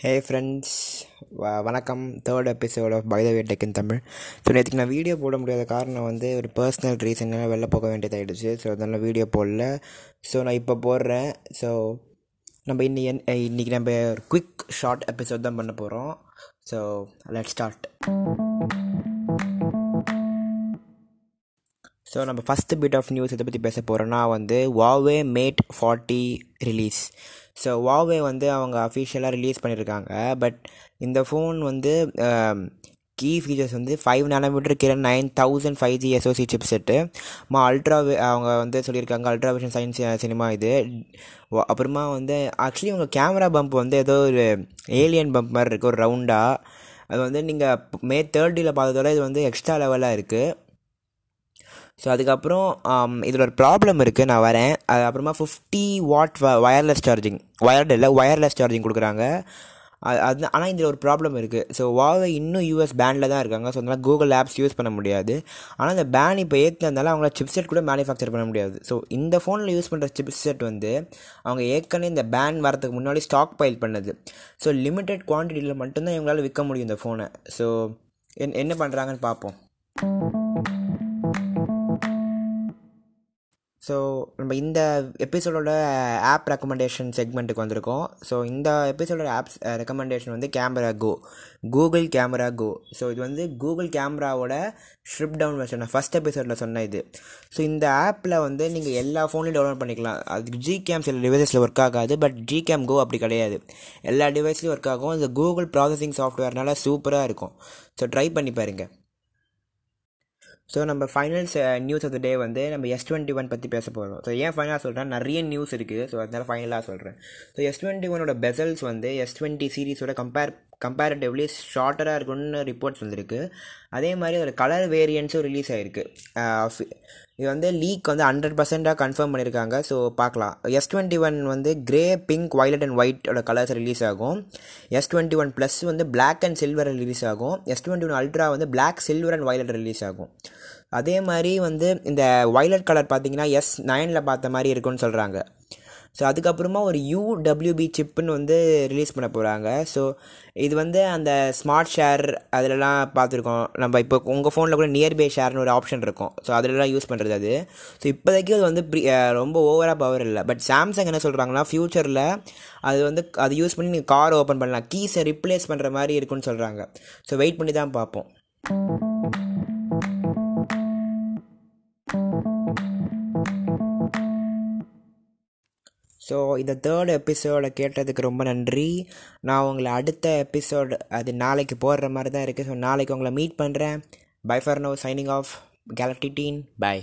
ஹே friends வ வணக்கம். Third episode of by the way tech in Tamil so நேற்றுக்கு நான் வீடியோ போட முடியாத காரணம் வந்து ஒரு பர்சனல் ரீசனால வெளில போக வேண்டியதாகிடுச்சு ஸோ அதனால் வீடியோ போடல. ஸோ நான் இப்போ போடுறேன். ஸோ நம்ம இன்னி இன்றைக்கி நம்ம ஒரு குவிக் ஷார்ட் எபிசோட் தான் பண்ண போகிறோம் ஸோ லெட் ஸ்டார்ட் ஸோ நம்ம ஃபஸ்ட்டு பிட் ஆஃப் நியூஸ் இதை பற்றி பேச போகிறோன்னா வந்து Huawei Mate forty release so Huawei வந்து அவங்க அஃபிஷியலாக ரிலீஸ் பண்ணியிருக்காங்க பட் இந்த ஃபோன் வந்து கீ ஃபீச்சர்ஸ் வந்து ஃபைவ் நானோமீட்டர் கீழே nine thousand five G SOC chip set மா அல்ட்ரா அவங்க வந்து சொல்லியிருக்காங்க அல்ட்ரா விஷன் சயின்ஸ் சினிமா இது. அப்புறமா வந்து ஆக்சுவலி உங்கள் கேமரா பம்ப் வந்து ஏதோ ஒரு ஏலியன் பம்ப் மாதிரி இருக்குது ஒரு ரவுண்டாக அது வந்து நீங்கள் மே தேர்ட்டியில் பார்த்ததோட இது வந்து எக்ஸ்ட்ரா லெவலாக இருக்குது ஸோ அதுக்கப்புறம் um, இதில் ஒரு ப்ராப்ளம் இருக்குது நான் வரேன். அதுக்கப்புறமா fifty watt wireless charging wired இல்லை ஒயர்லெஸ் சார்ஜிங் கொடுக்குறாங்க. அது அது ஆனால் இதில் ஒரு ப்ராப்ளம் இருக்குது ஸோ வாவை இன்னும் யூஎஸ் பேனில் தான் இருக்காங்க. ஸோ அதனால் கூகுள் ஆப்ஸ் யூஸ் பண்ண முடியாது. ஆனால் இந்த பேன் இப்போ ஏற்றினதுனால அவங்கள சிப்செட் கூட மேனுஃபேக்சர் பண்ண முடியாது. ஸோ இந்த ஃபோனில் யூஸ் பண்ணுற சிப்செட் வந்து அவங்க ஏற்கனவே இந்த பேன் வரதுக்கு முன்னாடி ஸ்டாக் பைல் பண்ணது ஸோ லிமிட்டெட் குவான்டிட்டியில் மட்டும்தான் இவங்களால் விற்க முடியும் இந்த ஃபோனை ஸோ என் என்ன பண்ணுறாங்கன்னு பார்ப்போம். ஸோ நம்ம இந்த எபிசோடோட ஆப் ரெக்கமெண்டேஷன் செக்மெண்ட்டுக்கு வந்திருக்கோம். ஸோ இந்த எபிசோடோட ஆப்ஸ் ரெக்கமெண்டேஷன் வந்து camera go Google camera go so இது வந்து கூகுள் கேமராவோட ஸ்ட்ரிப் டவுன் வெர்ஷன் ஃபஸ்ட் எபிசோடில் சொன்ன இது. ஸோ இந்த ஆப்பில் வந்து நீங்கள் எல்லா ஃபோன்லையும் டவுன்லோட் பண்ணிக்கலாம். அது ஜி கேம் சில டிவைஸில் ஒர்க் ஆகாது பட் ஜி கேம் கோ அப்படி கிடையாது. எல்லா டிவைஸ்லையும் ஒர்க் ஆகும். இந்த கூகுள் ப்ராசஸிங் சாஃப்ட்வேர்னால சூப்பராக இருக்கும். ஸோ ட்ரை பண்ணி பாருங்கள் ஸோ நம்ம finals news of the day வந்து நம்ம எஸ் டுவெண்ட்டி ஒன் பற்றி பேச போகிறோம் ஸோ ஏன் ஃபைனலாக சொல்கிறேன் நிறைய நியூஸ் இருக்குது ஸோ அதனால் ஃபைனலாக சொல்கிறேன் ஸோ எஸ் டுவெண்ட்டி ஒனோட பெசல்ஸ் வந்து எஸ் டுவெண்ட்டி சீரிஸோட கம்பேர் கம்பேரிட்டிவ்லி ஷார்ட்டராக இருக்குன்னு ரிப்போர்ட்ஸ் வந்திருக்கு. அதே மாதிரி ஒரு கலர் வேரியன்ஸும் ரிலீஸ் ஆகிருக்கு இது வந்து லீக் வந்து ஹண்ட்ரட் பர்சென்ட்டாக கன்ஃபார்ம் பண்ணியிருக்காங்க ஸோ பார்க்கலாம். எஸ் டுவெண்ட்டி ஒன் வந்து கிரே பிங்க் வயலட் அண்ட் ஒயிட்டோட கலர்ஸ் ரிலீஸ் ஆகும். எஸ் டுவெண்ட்டி ஒன் ப்ளஸ் வந்து பிளாக் அண்ட் சில்வர் ரிலீஸ் ஆகும். எஸ் டுவெண்ட்டி ஒன் அல்ட்ரா வந்து black silver and violet release ஆகும். அதே மாதிரி வந்து இந்த வயலட் கலர் பார்த்தீங்கன்னா எஸ் நைனில் பார்த்த மாதிரி இருக்குன்னு சொல்கிறாங்க ஸோ அதுக்கப்புறமா ஒரு யூடபிள்யூபி சிப்புன்னு வந்து ரிலீஸ் பண்ண போகிறாங்க ஸோ இது வந்து அந்த ஸ்மார்ட் ஷேர் அதிலலாம் பார்த்துருக்கோம். நம்ம இப்போ உங்கள் ஃபோனில் கூட நியர்பை ஷேர்னு ஒரு ஆப்ஷன் இருக்கும். ஸோ அதிலலாம் யூஸ் பண்ணுறது அது. ஸோ இப்போதைக்கு அது வந்து ப்ரி- ரொம்ப ஓவராக பவர் இல்லை. பட் சாம்சங் என்ன சொல்கிறாங்கன்னா ஃப்யூச்சரில் அது வந்து அது யூஸ் பண்ணி நீங்கள் கார் ஓப்பன் பண்ணலாம். கீஸை ரிப்ளேஸ் பண்ணுற மாதிரி இருக்குன்னு சொல்கிறாங்க ஸோ வெயிட் பண்ணி தான் பார்ப்போம். ஸோ இந்த தேர்ட் எபிசோடை கேட்டதுக்கு ரொம்ப நன்றி. நான் உங்களை அடுத்த எபிசோடு அது நாளைக்கு போடுற மாதிரி தான் இருக்குது ஸோ நாளைக்கு உங்களை மீட் பண்ணுறேன் bye for now signing off Galaxy teen bye